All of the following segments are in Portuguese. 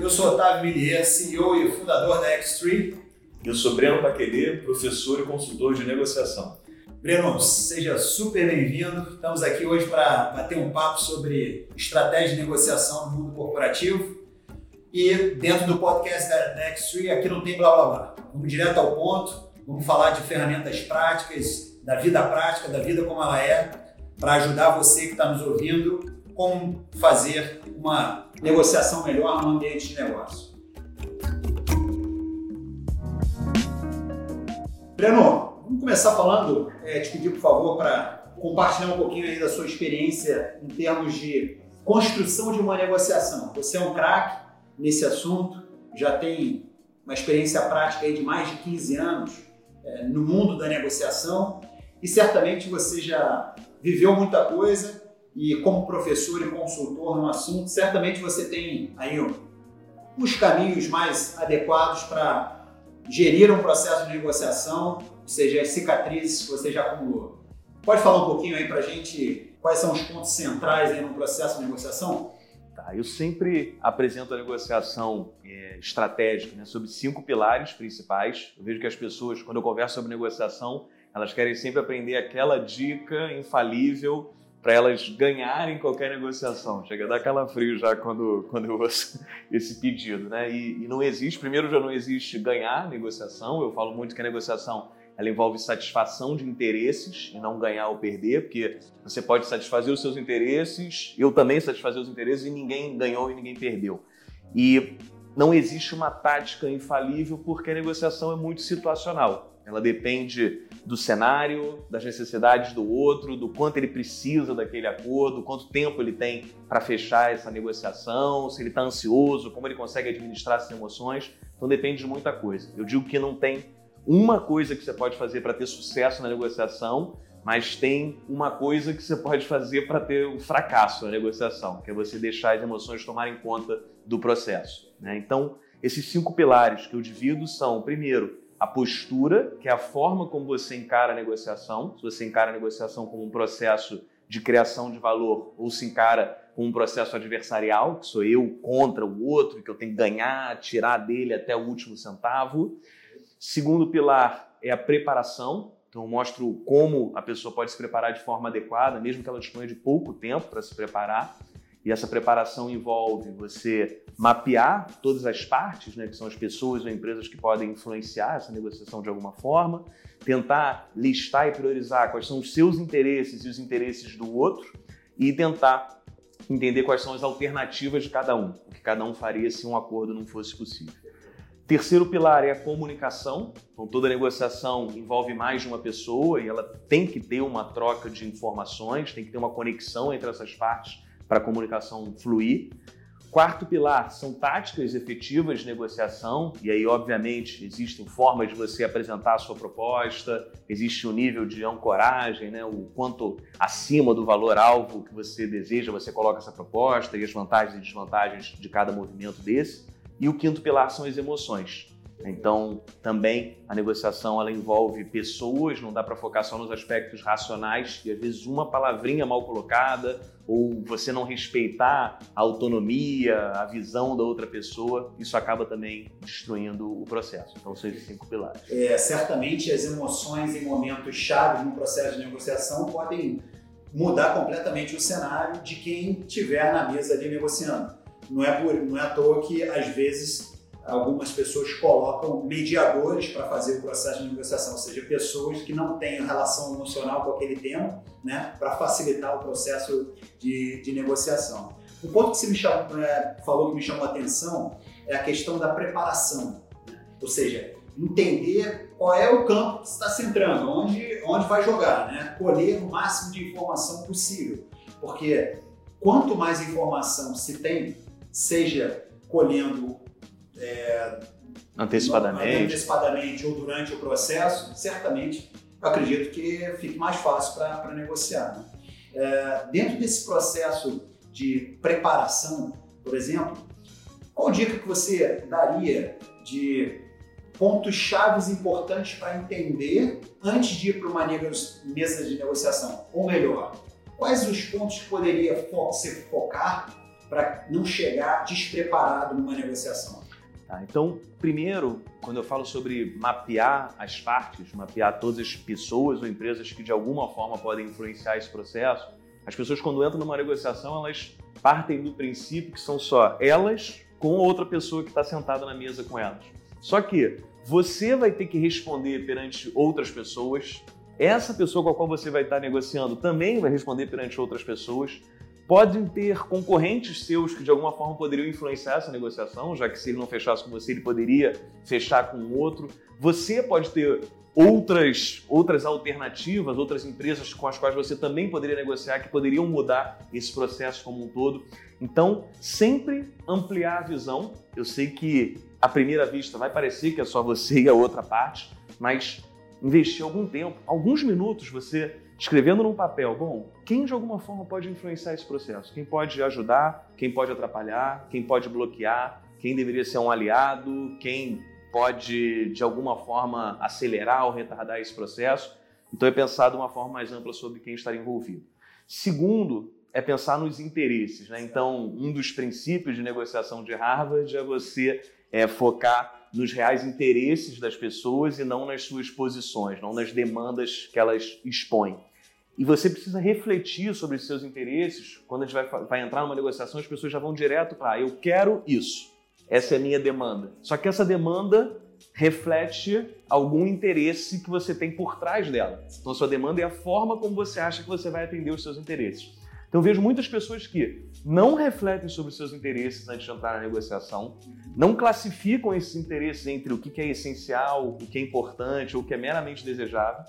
Eu sou Otávio Millier, CEO e fundador da X3. Eu sou Breno Paquelê, professor e consultor de negociação. Breno, seja super bem-vindo. Estamos aqui hoje para bater um papo sobre estratégia de negociação no mundo corporativo. E dentro do podcast da X3, aqui não tem blá blá blá. Vamos direto ao ponto, vamos falar de ferramentas práticas, da vida prática, da vida como ela é, para ajudar você que está nos ouvindo como fazer uma negociação melhor no ambiente de negócio. Breno, vamos começar falando, é, te pedir por favor para compartilhar um pouquinho aí da sua experiência em termos de construção de uma negociação. Você é um craque nesse assunto, já tem uma experiência prática aí de mais de 15 anos é, no mundo da negociação e certamente você já viveu muita coisa e como professor e consultor no assunto, certamente você tem aí os caminhos mais adequados para gerir um processo de negociação, ou seja, as cicatrizes que você já acumulou. Pode falar um pouquinho aí para a gente quais são os pontos centrais aí no processo de negociação? Tá, eu sempre apresento a negociação é, estratégica né, sobre cinco pilares principais. Eu vejo que as pessoas, quando eu converso sobre negociação, elas querem sempre aprender aquela dica infalível para elas ganharem qualquer negociação. Chega a dar calafrio já quando, quando eu ouço esse pedido, né? E, e, não existe, primeiro já não existe ganhar negociação, eu falo muito que a negociação ela envolve satisfação de interesses e não ganhar ou perder, porque você pode satisfazer os seus interesses, eu também satisfazer os interesses e ninguém ganhou e ninguém perdeu. E não existe uma tática infalível porque a negociação é muito situacional. Ela depende do cenário, das necessidades do outro, do quanto ele precisa daquele acordo, quanto tempo ele tem para fechar essa negociação, se ele está ansioso, como ele consegue administrar essas emoções. Então depende de muita coisa. Eu digo que não tem uma coisa que você pode fazer para ter sucesso na negociação, mas tem uma coisa que você pode fazer para ter um fracasso na negociação, que é você deixar as emoções tomarem conta do processo. Né? Então, esses cinco pilares que eu divido são, primeiro, a postura, que é a forma como você encara a negociação, se você encara a negociação como um processo de criação de valor ou se encara como um processo adversarial, que sou eu contra o outro, que eu tenho que ganhar, tirar dele até o último centavo. Segundo pilar é a preparação, então eu mostro como a pessoa pode se preparar de forma adequada, mesmo que ela disponha de pouco tempo para se preparar. E essa preparação envolve você mapear todas as partes, né, que são as pessoas ou empresas que podem influenciar essa negociação de alguma forma, tentar listar e priorizar quais são os seus interesses e os interesses do outro e tentar entender quais são as alternativas de cada um, o que cada um faria se um acordo não fosse possível. Terceiro pilar é a comunicação. Então, toda negociação envolve mais de uma pessoa e ela tem que ter uma troca de informações, tem que ter uma conexão entre essas partes para a comunicação fluir. Quarto pilar são táticas efetivas de negociação, e aí, obviamente, existem formas de você apresentar a sua proposta, existe o um nível de ancoragem, né? o quanto acima do valor-alvo que você deseja você coloca essa proposta e as vantagens e desvantagens de cada movimento desse. E o quinto pilar são as emoções. Então, também a negociação ela envolve pessoas, não dá para focar só nos aspectos racionais e às vezes uma palavrinha mal colocada ou você não respeitar a autonomia, a visão da outra pessoa, isso acaba também destruindo o processo. Então, são esses cinco pilares. É, certamente as emoções em momentos chaves no processo de negociação podem mudar completamente o cenário de quem estiver na mesa ali negociando. Não é, por, não é à toa que às vezes algumas pessoas colocam mediadores para fazer o processo de negociação, ou seja, pessoas que não têm relação emocional com aquele tema, né, para facilitar o processo de, de negociação. O ponto que você me chamou, é, falou que me chamou a atenção é a questão da preparação, né? ou seja, entender qual é o campo que está centrando, onde, onde vai jogar, né? colher o máximo de informação possível, porque quanto mais informação se tem, seja colhendo é, antecipadamente. antecipadamente ou durante o processo, certamente acredito que fique mais fácil para negociar. Né? É, dentro desse processo de preparação, por exemplo, qual dica que você daria de pontos chaves importantes para entender antes de ir para uma mesa de negociação? Ou melhor, quais os pontos que poderia ser focar para não chegar despreparado numa negociação? Tá, então, primeiro, quando eu falo sobre mapear as partes, mapear todas as pessoas ou empresas que de alguma forma podem influenciar esse processo, as pessoas quando entram numa negociação, elas partem do princípio que são só elas com outra pessoa que está sentada na mesa com elas. Só que você vai ter que responder perante outras pessoas, essa pessoa com a qual você vai estar negociando também vai responder perante outras pessoas, Podem ter concorrentes seus que de alguma forma poderiam influenciar essa negociação, já que se ele não fechasse com você, ele poderia fechar com outro. Você pode ter outras, outras alternativas, outras empresas com as quais você também poderia negociar, que poderiam mudar esse processo como um todo. Então, sempre ampliar a visão. Eu sei que à primeira vista vai parecer que é só você e a outra parte, mas investir algum tempo, alguns minutos, você escrevendo num papel, bom, quem de alguma forma pode influenciar esse processo? Quem pode ajudar? Quem pode atrapalhar? Quem pode bloquear? Quem deveria ser um aliado? Quem pode de alguma forma acelerar ou retardar esse processo? Então é pensar de uma forma mais ampla sobre quem está envolvido. Segundo, é pensar nos interesses. Né? Então, um dos princípios de negociação de Harvard é você é, focar nos reais interesses das pessoas e não nas suas posições, não nas demandas que elas expõem. E você precisa refletir sobre os seus interesses. Quando a gente vai, vai entrar numa negociação, as pessoas já vão direto para: eu quero isso. Essa é a minha demanda. Só que essa demanda reflete algum interesse que você tem por trás dela. Então, sua demanda é a forma como você acha que você vai atender os seus interesses. Então, vejo muitas pessoas que não refletem sobre os seus interesses antes de entrar na negociação, não classificam esses interesses entre o que é essencial, o que é importante ou o que é meramente desejável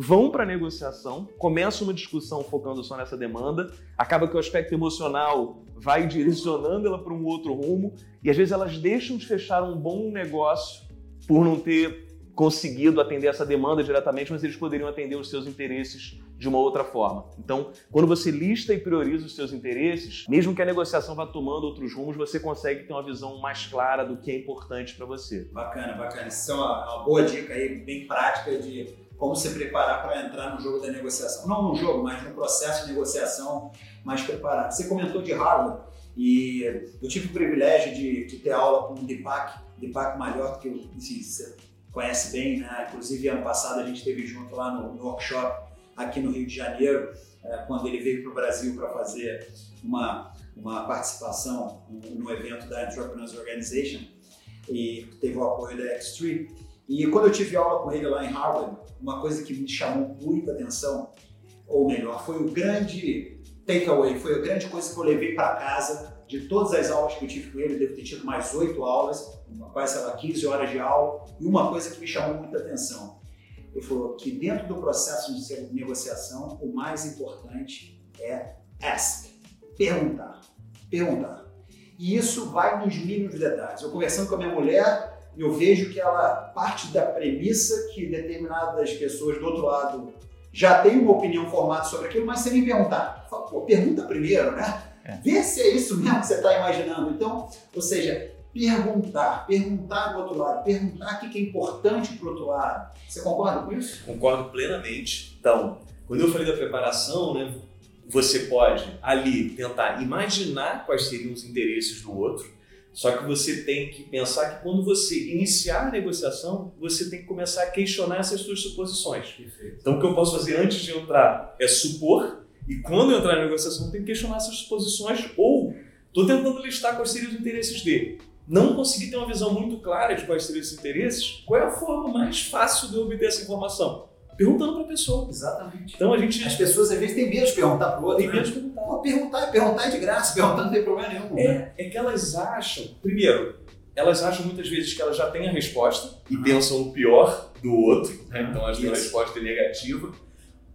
vão para a negociação, começa uma discussão focando só nessa demanda, acaba que o aspecto emocional vai direcionando ela para um outro rumo e às vezes elas deixam de fechar um bom negócio por não ter conseguido atender essa demanda diretamente, mas eles poderiam atender os seus interesses de uma outra forma. Então, quando você lista e prioriza os seus interesses, mesmo que a negociação vá tomando outros rumos, você consegue ter uma visão mais clara do que é importante para você. Bacana, bacana. Isso é uma, uma boa dica aí, bem prática de como se preparar para entrar no jogo da negociação. Não no jogo, mas no processo de negociação mais preparado. Você comentou de Harvard e eu tive o privilégio de, de ter aula com o Deepak, Deepak Malhor, que assim, você conhece bem, né? Inclusive, ano passado a gente esteve junto lá no, no workshop aqui no Rio de Janeiro, é, quando ele veio para o Brasil para fazer uma, uma participação no, no evento da Entrepreneurs Organization e teve o apoio da X3. E quando eu tive aula com ele lá em Harvard, uma coisa que me chamou muita atenção, ou melhor, foi o grande takeaway, foi a grande coisa que eu levei para casa de todas as aulas que eu tive com ele, devo ter tido mais oito aulas, quase, sei lá, 15 horas de aula, e uma coisa que me chamou muita atenção. Ele falou que dentro do processo de negociação, o mais importante é ask, perguntar, perguntar. E isso vai nos mínimos detalhes. Eu conversando com a minha mulher, eu vejo que ela parte da premissa que determinadas pessoas do outro lado já têm uma opinião formada sobre aquilo, mas sem me perguntar. Fala, Pô, pergunta primeiro, né? É. Vê se é isso mesmo que você está imaginando. Então, ou seja, perguntar, perguntar do outro lado, perguntar o que é importante para o outro lado. Você concorda com isso? Concordo plenamente. Então, quando eu falei da preparação, né, você pode ali tentar imaginar quais seriam os interesses do outro, só que você tem que pensar que quando você iniciar a negociação, você tem que começar a questionar essas suas suposições. Perfeito. Então, o que eu posso fazer antes de entrar é supor, e quando eu entrar na negociação, eu tenho que questionar essas suposições, ou estou tentando listar quais seriam os interesses dele. Não consegui ter uma visão muito clara de quais seriam esses interesses, qual é a forma mais fácil de eu obter essa informação? Perguntando para a pessoa. Exatamente. Então a gente. As pessoas às vezes têm medo de perguntar para o outro. Tem né? medo de perguntar. Pô, perguntar, perguntar é de graça, perguntar não tem problema nenhum. É, né? é que elas acham, primeiro, elas acham muitas vezes que elas já têm a resposta e uhum. pensam no pior do outro, né? então elas têm a resposta negativa,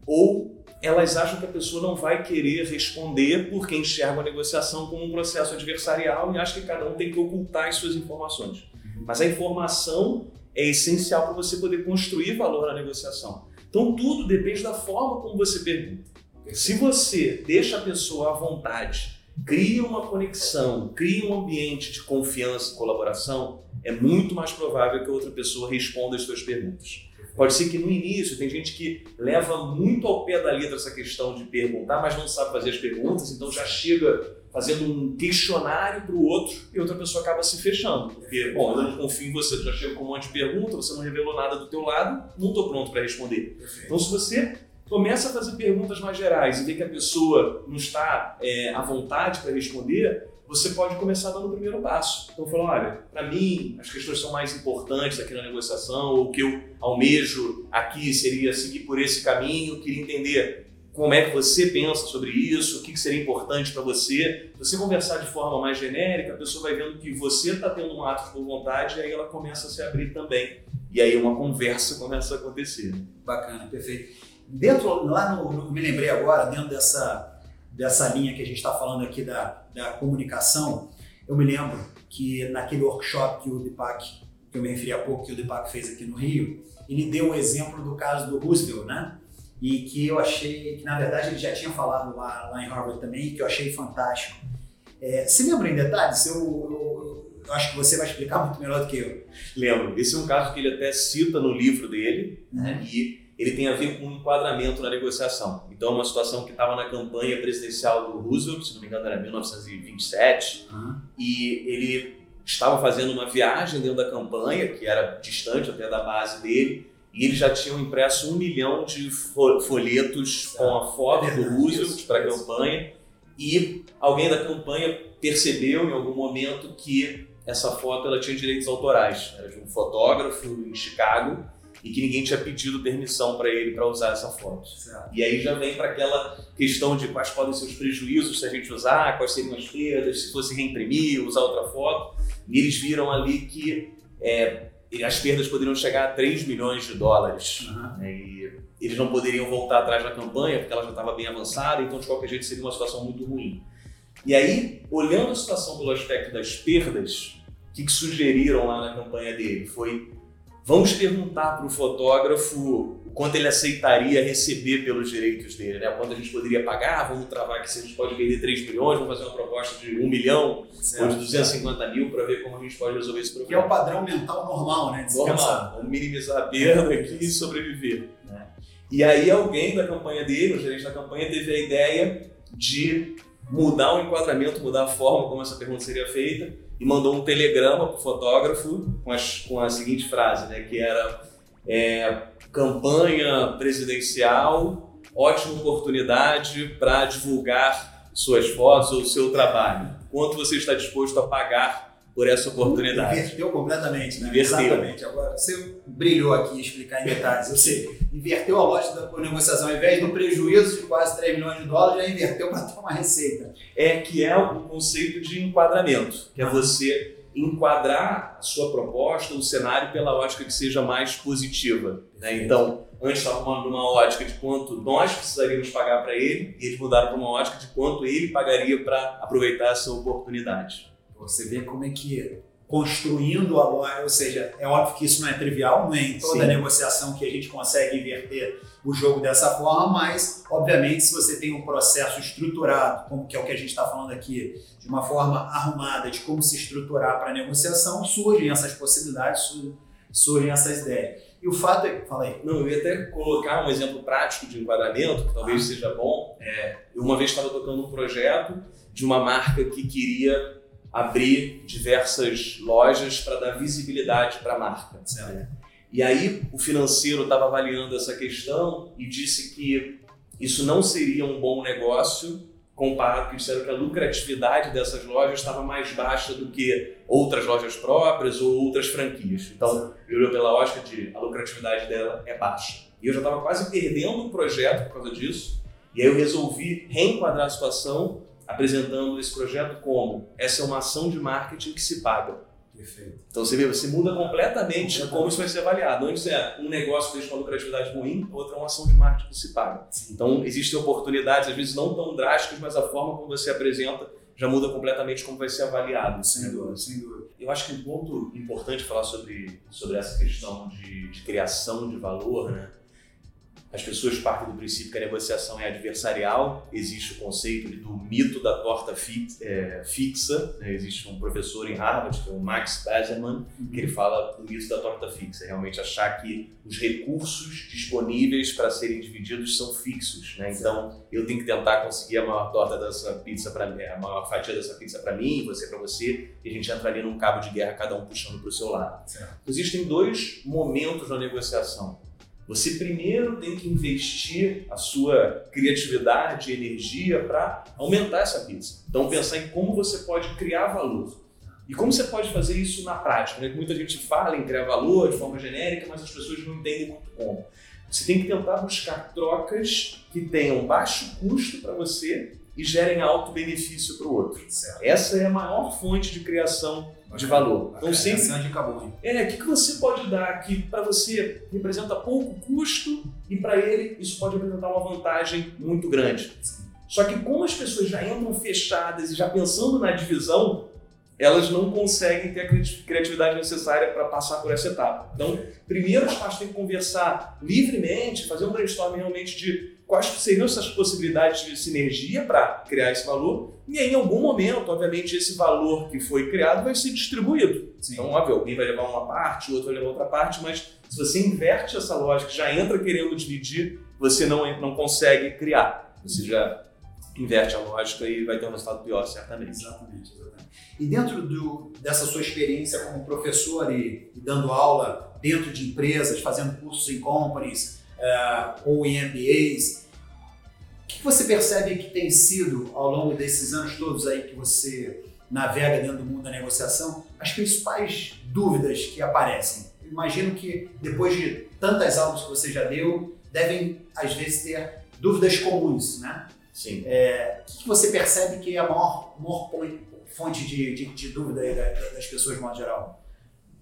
ou elas acham que a pessoa não vai querer responder porque enxerga a negociação como um processo adversarial e acha que cada um tem que ocultar as suas informações. Uhum. Mas a informação é essencial para você poder construir valor na negociação. Então tudo depende da forma como você pergunta. Se você deixa a pessoa à vontade, cria uma conexão, cria um ambiente de confiança e colaboração, é muito mais provável que outra pessoa responda as suas perguntas. Pode ser que no início tem gente que leva muito ao pé da letra essa questão de perguntar, mas não sabe fazer as perguntas, então já chega fazendo um questionário para o outro e outra pessoa acaba se fechando. Porque, bom, eu não confio em você, tu já chega com um monte de perguntas, você não revelou nada do teu lado, não estou pronto para responder. Perfeito. Então, se você começa a fazer perguntas mais gerais e vê que a pessoa não está é, à vontade para responder, você pode começar dando o primeiro passo. Então, falando, olha, para mim, as questões são mais importantes aqui na negociação, ou o que eu almejo aqui seria seguir por esse caminho, queria entender como é que você pensa sobre isso, o que seria importante para você. Se você conversar de forma mais genérica, a pessoa vai vendo que você está tendo um ato por vontade e aí ela começa a se abrir também. E aí uma conversa começa a acontecer. Bacana, perfeito. Dentro, lá no, no me lembrei agora, dentro dessa, dessa linha que a gente está falando aqui da, da comunicação, eu me lembro que naquele workshop que o Deepak, que eu me referi há pouco, que o Deepak fez aqui no Rio, ele deu um exemplo do caso do Roosevelt, né? E que eu achei, que na verdade ele já tinha falado lá, lá em Harvard também, que eu achei fantástico. É, se lembra em detalhes? Eu, eu, eu, acho que você vai explicar muito melhor do que eu. Lembro. Esse é um caso que ele até cita no livro dele, né? Uhum. e ele tem a ver com um enquadramento na negociação. Então, uma situação que estava na campanha presidencial do Roosevelt, se não me engano era 1927, uhum. e ele estava fazendo uma viagem dentro da campanha, que era distante até da base dele, e eles já tinham impresso um milhão de folhetos com a foto do Roosevelt para a campanha. E alguém da campanha percebeu em algum momento que essa foto ela tinha direitos autorais. Era de um fotógrafo em Chicago e que ninguém tinha pedido permissão para ele para usar essa foto. Certo. E aí já vem para aquela questão de quais podem ser os prejuízos se a gente usar, quais seriam as perdas, se fosse reimprimir, usar outra foto. E eles viram ali que é, as perdas poderiam chegar a 3 milhões de dólares. Uhum. E eles não poderiam voltar atrás da campanha, porque ela já estava bem avançada, então de qualquer jeito seria uma situação muito ruim. E aí, olhando a situação pelo aspecto das perdas, o que, que sugeriram lá na campanha dele? Foi vamos perguntar para o fotógrafo quanto ele aceitaria receber pelos direitos dele, né? Quanto a gente poderia pagar, vamos travar que se a gente pode perder 3 milhões, vamos fazer uma proposta de 1 milhão certo, ou de 250 certo. mil para ver como a gente pode resolver esse problema. Que é o padrão mental normal, né? Normal, vamos minimizar a perda aqui e sobreviver. Né? E aí alguém da campanha dele, o gerente da campanha, teve a ideia de mudar o enquadramento, mudar a forma como essa pergunta seria feita e mandou um telegrama para o fotógrafo com, as, com a seguinte frase, né, que era é, campanha presidencial, ótima oportunidade para divulgar suas fotos ou seu trabalho. Quanto você está disposto a pagar por essa oportunidade? Inverteu completamente, né? Inverteu. Exatamente. Agora, você brilhou aqui explicar em detalhes. Você inverteu a lógica da negociação. Ao invés do prejuízo de quase 3 milhões de dólares, já inverteu para ter uma receita. É que é o conceito de enquadramento, que é você enquadrar a sua proposta, o cenário, pela ótica que seja mais positiva. Né? Então, antes estava falando uma ótica de quanto nós precisaríamos pagar para ele, e eles mudaram para uma ótica de quanto ele pagaria para aproveitar essa oportunidade. Você vê como é que construindo a loja, ou seja, é óbvio que isso não é trivial, não é em toda Sim. negociação que a gente consegue inverter o jogo dessa forma, mas obviamente se você tem um processo estruturado, como que é o que a gente está falando aqui, de uma forma arrumada de como se estruturar para a negociação, surgem essas possibilidades, surgem essas ideias. E o fato é, fala aí. Não, eu ia até colocar um exemplo prático de enquadramento, que talvez ah. seja bom. É, eu uma vez estava tocando um projeto de uma marca que queria abrir diversas lojas para dar visibilidade para a marca. Né? E aí o financeiro estava avaliando essa questão e disse que isso não seria um bom negócio comparado que disseram que a lucratividade dessas lojas estava mais baixa do que outras lojas próprias ou outras franquias. Então, eu olhou pela ótica de a lucratividade dela é baixa. E eu já estava quase perdendo o projeto por causa disso. E aí eu resolvi reenquadrar a situação apresentando esse projeto como essa é uma ação de marketing que se paga. Perfeito. Então você vê, você muda completamente como isso vai ser avaliado. Antes é um negócio que deixa uma lucratividade ruim, outra é uma ação de marketing que se paga. Sim. Então existem oportunidades, às vezes não tão drásticas, mas a forma como você apresenta já muda completamente como vai ser avaliado. Sem dúvida, sem dúvida. Eu acho que um ponto importante falar sobre, sobre essa questão de, de criação de valor, né? As pessoas partem do princípio que a negociação é adversarial, existe o conceito do mito da torta é, fixa, né? existe um professor em Harvard, que é o Max Bazerman, que ele fala do mito da torta fixa, realmente achar que os recursos disponíveis para serem divididos são fixos, né? então eu tenho que tentar conseguir a maior torta dessa pizza para mim, a maior fatia dessa pizza para mim, você para você, e a gente entraria num cabo de guerra, cada um puxando para o seu lado. Certo. Existem dois momentos na negociação você primeiro tem que investir a sua criatividade e energia para aumentar essa pizza. Então, pensar em como você pode criar valor. E como você pode fazer isso na prática? Né? Muita gente fala em criar valor de forma genérica, mas as pessoas não entendem muito como. Você tem que tentar buscar trocas que tenham baixo custo para você e gerem alto benefício para o outro. Certo. Essa é a maior fonte de criação de valor. Então, sempre. De é, o que, que você pode dar que para você representa pouco custo e para ele isso pode representar uma vantagem muito grande. Sim. Só que como as pessoas já entram fechadas e já pensando na divisão, elas não conseguem ter a criatividade necessária para passar por essa etapa. Então, primeiro os pais têm que conversar livremente, fazer um brainstorming realmente de quais seriam essas possibilidades de sinergia para criar esse valor, e aí, em algum momento, obviamente, esse valor que foi criado vai ser distribuído. Sim. Então, óbvio, alguém vai levar uma parte, o outro vai levar outra parte, mas se você inverte essa lógica, já entra querendo dividir, você não, não consegue criar. Você já inverte a lógica e vai ter um resultado pior, certamente. Exatamente, exatamente. E dentro do, dessa sua experiência como professor e, e, dando aula dentro de empresas, fazendo cursos em companies uh, ou em MBAs, o que você percebe que tem sido, ao longo desses anos todos aí que você navega dentro do mundo da negociação, as principais dúvidas que aparecem? Imagino que depois de tantas aulas que você já deu, devem às vezes ter dúvidas comuns, né? Sim. É, o que você percebe que é a maior, maior fonte de, de, de dúvida das pessoas, de modo geral?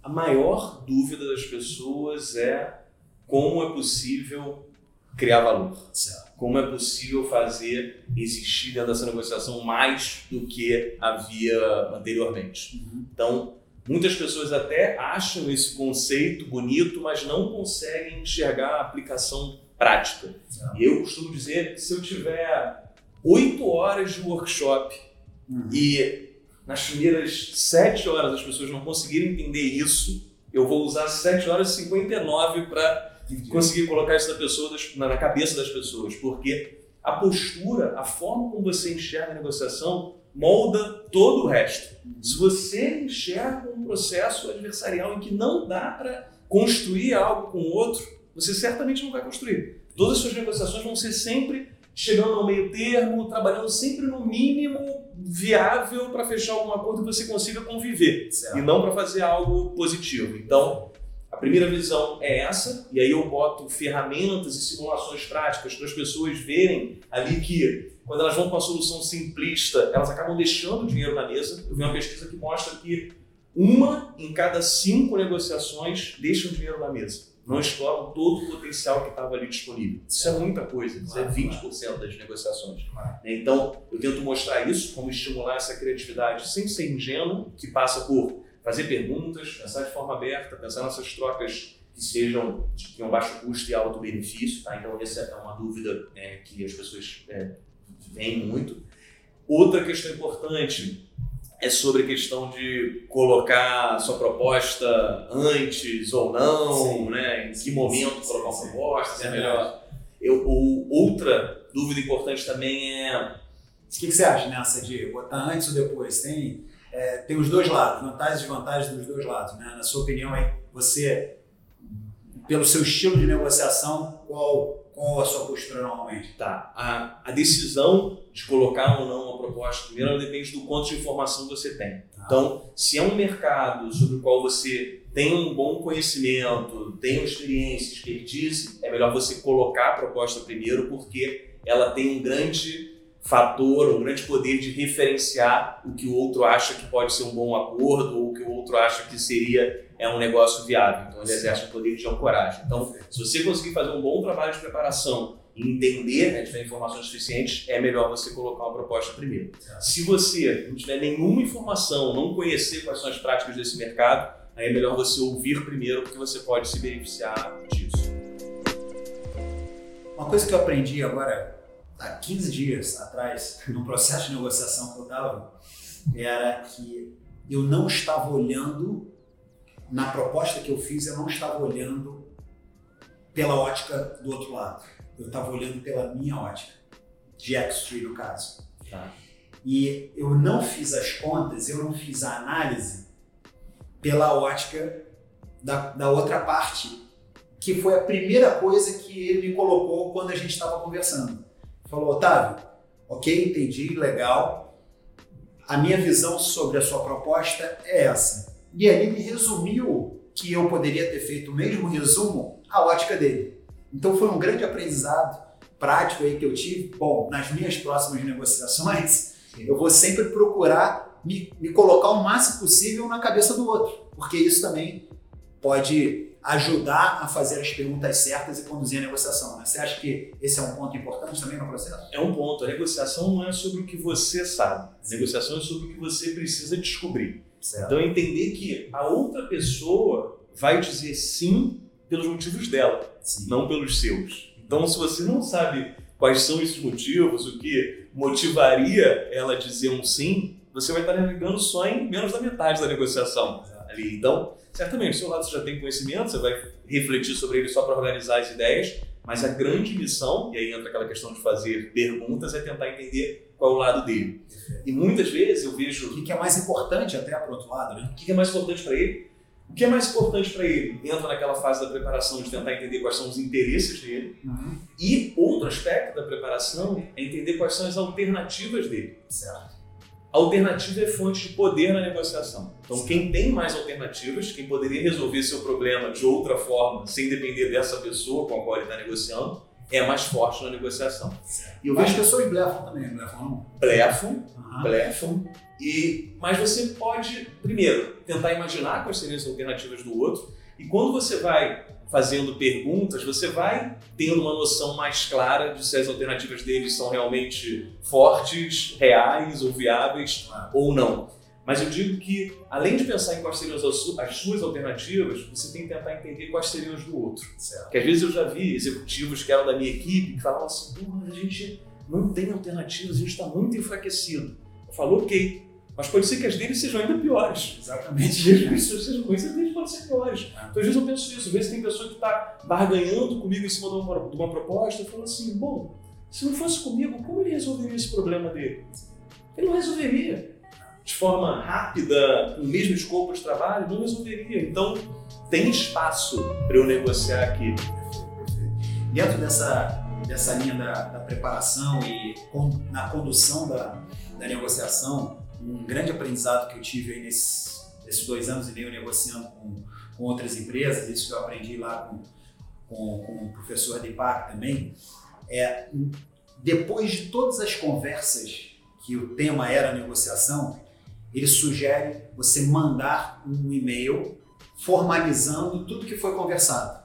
A maior dúvida das pessoas é como é possível criar valor. Certo. Como é possível fazer existir dentro dessa negociação mais do que havia anteriormente. Uhum. Então, muitas pessoas até acham esse conceito bonito, mas não conseguem enxergar a aplicação prática. Certo. E eu costumo dizer que se eu tiver oito horas de workshop uhum. e nas primeiras sete horas as pessoas não conseguirem entender isso, eu vou usar sete horas e 59 para conseguir colocar isso na, pessoa, na cabeça das pessoas. Porque a postura, a forma como você enxerga a negociação, molda todo o resto. Uhum. Se você enxerga um processo adversarial em que não dá para construir algo com o outro, você certamente não vai construir. Todas as suas negociações vão ser sempre chegando ao meio termo, trabalhando sempre no mínimo viável para fechar algum acordo que você consiga conviver certo. e não para fazer algo positivo. Então, a primeira visão é essa, e aí eu boto ferramentas e simulações práticas para as pessoas verem ali que quando elas vão com a solução simplista, elas acabam deixando dinheiro na mesa. Eu vi uma pesquisa que mostra que uma em cada cinco negociações deixam dinheiro na mesa não exploram todo o potencial que estava ali disponível. Isso é muita coisa, isso é 20% das negociações. Então, eu tento mostrar isso, como estimular essa criatividade sem ser ingênuo, que passa por fazer perguntas, pensar de forma aberta, pensar nessas trocas que sejam de que um baixo custo e alto benefício. Tá? Então, essa é uma dúvida é, que as pessoas é, veem muito. Outra questão importante é sobre a questão de colocar a sua proposta antes ou não, sim. né? Em que momento sim, colocar sim, uma proposta, se é melhor. Eu, ou, outra dúvida importante também é. O que, que você acha nessa de botar antes ou depois? Tem, é, tem os dois lados, vantagens e desvantagens dos dois lados. Né? Na sua opinião, aí, você, pelo seu estilo de negociação, qual qual a sua postura normalmente? Tá. A, a decisão de colocar ou não uma proposta primeiro depende do quanto de informação você tem. Ah. Então, se é um mercado sobre o qual você tem um bom conhecimento, tem uma experiência, expertise, é melhor você colocar a proposta primeiro porque ela tem um grande fator, um grande poder de referenciar o que o outro acha que pode ser um bom acordo ou o que o outro acha que seria é um negócio viável. Então ele exerce o poder de ancoragem. Então, se você conseguir fazer um bom trabalho de preparação e entender, né, tiver informações suficientes, é melhor você colocar uma proposta primeiro. Se você não tiver nenhuma informação, não conhecer quais são as práticas desse mercado, aí é melhor você ouvir primeiro, porque você pode se beneficiar disso. Uma coisa que eu aprendi agora, há 15 dias atrás, no processo de negociação que eu estava, era que eu não estava olhando, na proposta que eu fiz, eu não estava olhando pela ótica do outro lado. Eu estava olhando pela minha ótica, de X-Tree no caso. Tá. E eu não fiz as contas, eu não fiz a análise pela ótica da, da outra parte, que foi a primeira coisa que ele me colocou quando a gente estava conversando. Falou, Otávio, ok, entendi, legal. A minha visão sobre a sua proposta é essa. E ele me resumiu que eu poderia ter feito o mesmo resumo à ótica dele. Então foi um grande aprendizado prático aí que eu tive. Bom, nas minhas próximas negociações, eu vou sempre procurar me, me colocar o máximo possível na cabeça do outro, porque isso também pode ajudar a fazer as perguntas certas e conduzir a negociação. Né? Você acha que esse é um ponto importante também no processo? É um ponto. A negociação não é sobre o que você sabe. A negociação é sobre o que você precisa descobrir. Certo. Então, entender que a outra pessoa vai dizer sim pelos motivos dela, sim. não pelos seus. Então, se você não sabe quais são esses motivos, o que motivaria ela a dizer um sim, você vai estar navegando só em menos da metade da negociação ali. Então, certamente, do seu lado você já tem conhecimento, você vai refletir sobre ele só para organizar as ideias, mas a grande missão, e aí entra aquela questão de fazer perguntas, é tentar entender qual é o lado dele. E muitas vezes eu vejo. O que é mais importante até para o outro lado, né? O que é mais importante para ele? O que é mais importante para ele? Entra naquela fase da preparação de tentar entender quais são os interesses dele. Uhum. E outro aspecto da preparação é entender quais são as alternativas dele. Certo alternativa é fonte de poder na negociação. Então, Sim. quem tem mais alternativas, quem poderia resolver seu problema de outra forma, sem depender dessa pessoa com a qual ele está negociando, é mais forte na negociação. E eu vejo pessoas blefam também, blefam não? Blefam, uhum. blefam. E, mas você pode, primeiro, tentar imaginar quais seriam as alternativas do outro. E quando você vai fazendo perguntas, você vai tendo uma noção mais clara de se as alternativas deles são realmente fortes, reais ou viáveis ou não. Mas eu digo que, além de pensar em quais seriam as, as suas alternativas, você tem que tentar entender quais seriam as do outro. Certo. Porque às vezes eu já vi executivos que eram da minha equipe que falavam assim: a gente não tem alternativas, a gente está muito enfraquecido. Eu falo, ok, mas pode ser que as deles sejam ainda piores. Exatamente. Mesmo que sejam ruins, as deles podem ser piores. Então, às vezes eu penso isso. Às vezes tem pessoa que está barganhando comigo em cima de uma, de uma proposta, falando assim, bom, se não fosse comigo, como ele resolveria esse problema dele? Ele não resolveria. De forma rápida, com o mesmo escopo de trabalho, não resolveria. Então, tem espaço para eu negociar aqui. Dentro dessa, dessa linha da, da preparação e na condução da, da negociação, um grande aprendizado que eu tive aí nesses, nesses dois anos e meio negociando com, com outras empresas, isso que eu aprendi lá com, com, com o professor Deepak também, é depois de todas as conversas que o tema era negociação, ele sugere você mandar um e-mail formalizando tudo que foi conversado,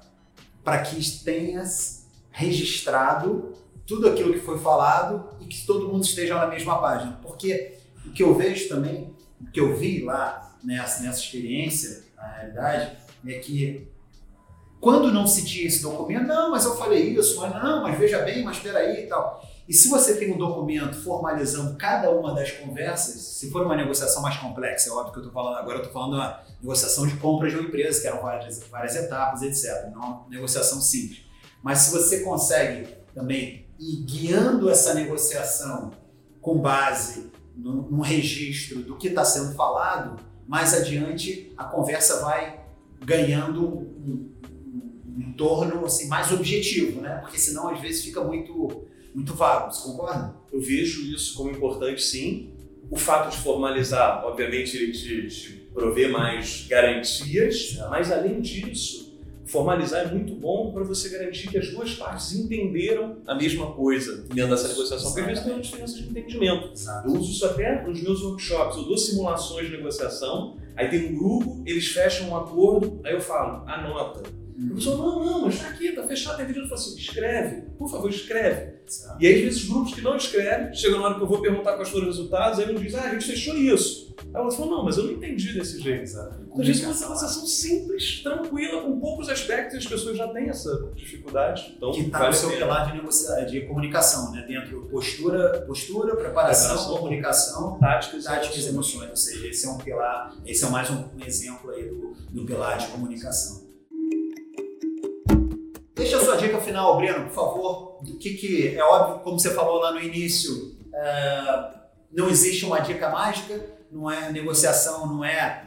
para que tenhas registrado tudo aquilo que foi falado e que todo mundo esteja na mesma página. Porque o que eu vejo também, o que eu vi lá nessa, nessa experiência, na realidade, é que quando não se tinha esse documento, não, mas eu falei isso, mas não, mas veja bem, mas espera aí e tal. E se você tem um documento formalizando cada uma das conversas, se for uma negociação mais complexa, é óbvio que eu estou falando agora, eu estou falando uma negociação de compra de uma empresa, que eram várias, várias etapas, etc. Não uma negociação simples. Mas se você consegue também ir guiando essa negociação com base num registro do que está sendo falado, mais adiante a conversa vai ganhando um, um, um torno assim, mais objetivo, né? Porque senão às vezes fica muito, muito vago. Você concorda? Eu vejo isso como importante, sim. O fato de formalizar, obviamente, ele te, te prover mais garantias, mas além disso, formalizar é muito bom para você garantir que as duas partes entenderam a mesma coisa dentro dessa negociação, porque às vezes tem uma diferença de entendimento. Exato. Eu uso isso até nos meus workshops, eu dou simulações de negociação, aí tem um grupo, eles fecham um acordo, aí eu falo, anota. Uhum. A pessoa, não, não, mas está aqui, está fechado, tem pedido. Eu falo assim, escreve, por favor, escreve. Exato. E aí, às vezes, grupos que não escrevem, chegam na hora que eu vou perguntar quais foram os resultados, aí um diz, ah, a gente fechou isso. Aí ela falou, não, mas eu não entendi desse jeito. Exato. Então, vezes, uma negociação simples, tranquila, com poucos aspectos, as pessoas já têm essa dificuldade. Então, que está no seu pilar de, negocia... de comunicação, né? Dentro postura, postura preparação, preparação comunicação, táticas, táticas e emoções. Ou seja, esse é um pilar, esse é mais um, um exemplo aí do, do pilar de comunicação. Deixa a sua dica final, Breno, por favor. O que, que é óbvio, como você falou lá no início, é, não existe uma dica mágica, não é negociação, não é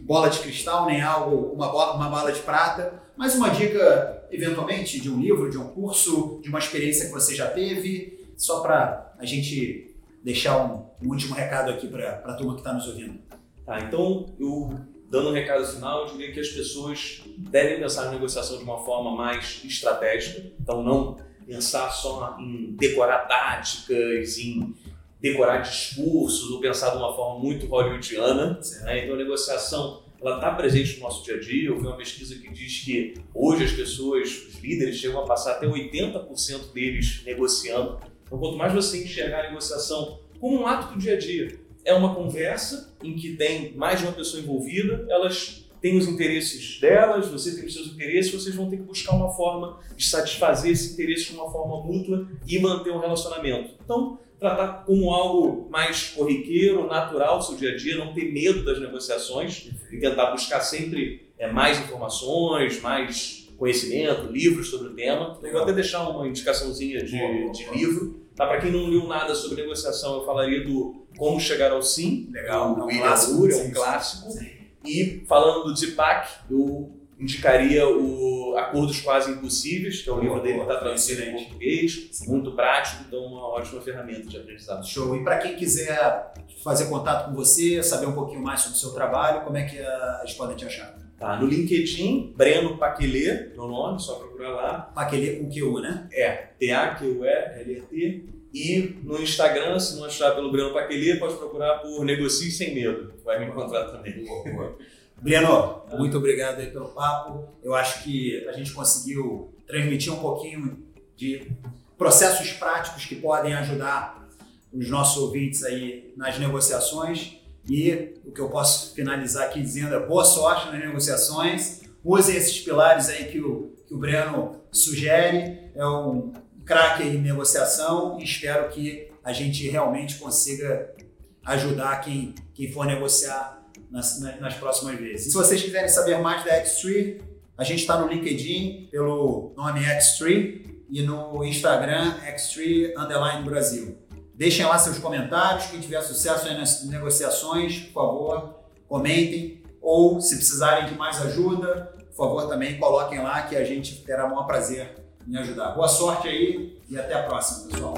bola de cristal, nem algo, uma, bola, uma bala de prata, mas uma dica, eventualmente, de um livro, de um curso, de uma experiência que você já teve, só para a gente deixar um, um, último recado aqui para a turma que está nos ouvindo. Tá, então, eu, dando um recado final, eu diria que as pessoas devem pensar na negociação de uma forma mais estratégica, então não pensar só em decorar táticas, em decorar discursos ou pensar de uma forma muito hollywoodiana. Né? Então, a negociação ela está presente no nosso dia a dia. Eu vi uma pesquisa que diz que hoje as pessoas, os líderes, chegam a passar até 80% deles negociando. Então, quanto mais você enxergar a negociação como um ato do dia a dia, é uma conversa em que tem mais de uma pessoa envolvida, elas têm os interesses delas, você tem os seus interesses, vocês vão ter que buscar uma forma de satisfazer esse interesse de uma forma mútua e manter um relacionamento. Então, tratar como algo mais corriqueiro, natural seu dia a dia, não ter medo das negociações e tentar buscar sempre é, mais informações, mais conhecimento, livros sobre o tema. Eu vou até deixar uma indicaçãozinha de, de livro. Tá? Para quem não leu nada sobre negociação, eu falaria do Como Chegar ao Sim, Legal, do William Ur, é um clássico. Sim. E falando do Deepak, eu indicaria o Acordos Quase Impossíveis, que é o livro dele que está traduzido em português, muito prático, então uma ótima ferramenta de aprendizado. Show. E para quem quiser fazer contato com você, saber um pouquinho mais sobre o seu trabalho, como é que eles podem te achar? Tá, no LinkedIn, Breno Paquelê, meu nome, só procurar lá. Paquelê com Q-U, né? É, T-A-Q-U-E-L-E-T. E no Instagram, se não achar pelo Breno Paquelê, pode procurar por Negocie Sem Medo. Vai me encontrar também. Boa, boa. Breno, muito obrigado aí pelo papo. Eu acho que a gente conseguiu transmitir um pouquinho de processos práticos que podem ajudar os nossos ouvintes aí nas negociações. E o que eu posso finalizar aqui dizendo é boa sorte nas negociações. Usem esses pilares aí que o, que o Breno sugere. É um craque em negociação e espero que a gente realmente consiga ajudar quem, quem for negociar nas, nas próximas vezes. Se vocês quiserem saber mais da X3, a gente está no LinkedIn pelo nome X3 e no Instagram X3 Underline Brasil. Deixem lá seus comentários, quem tiver sucesso nas negociações, por favor, comentem. Ou se precisarem de mais ajuda, por favor, também coloquem lá que a gente terá o maior prazer em ajudar. Boa sorte aí e até a próxima, pessoal.